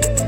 Peace.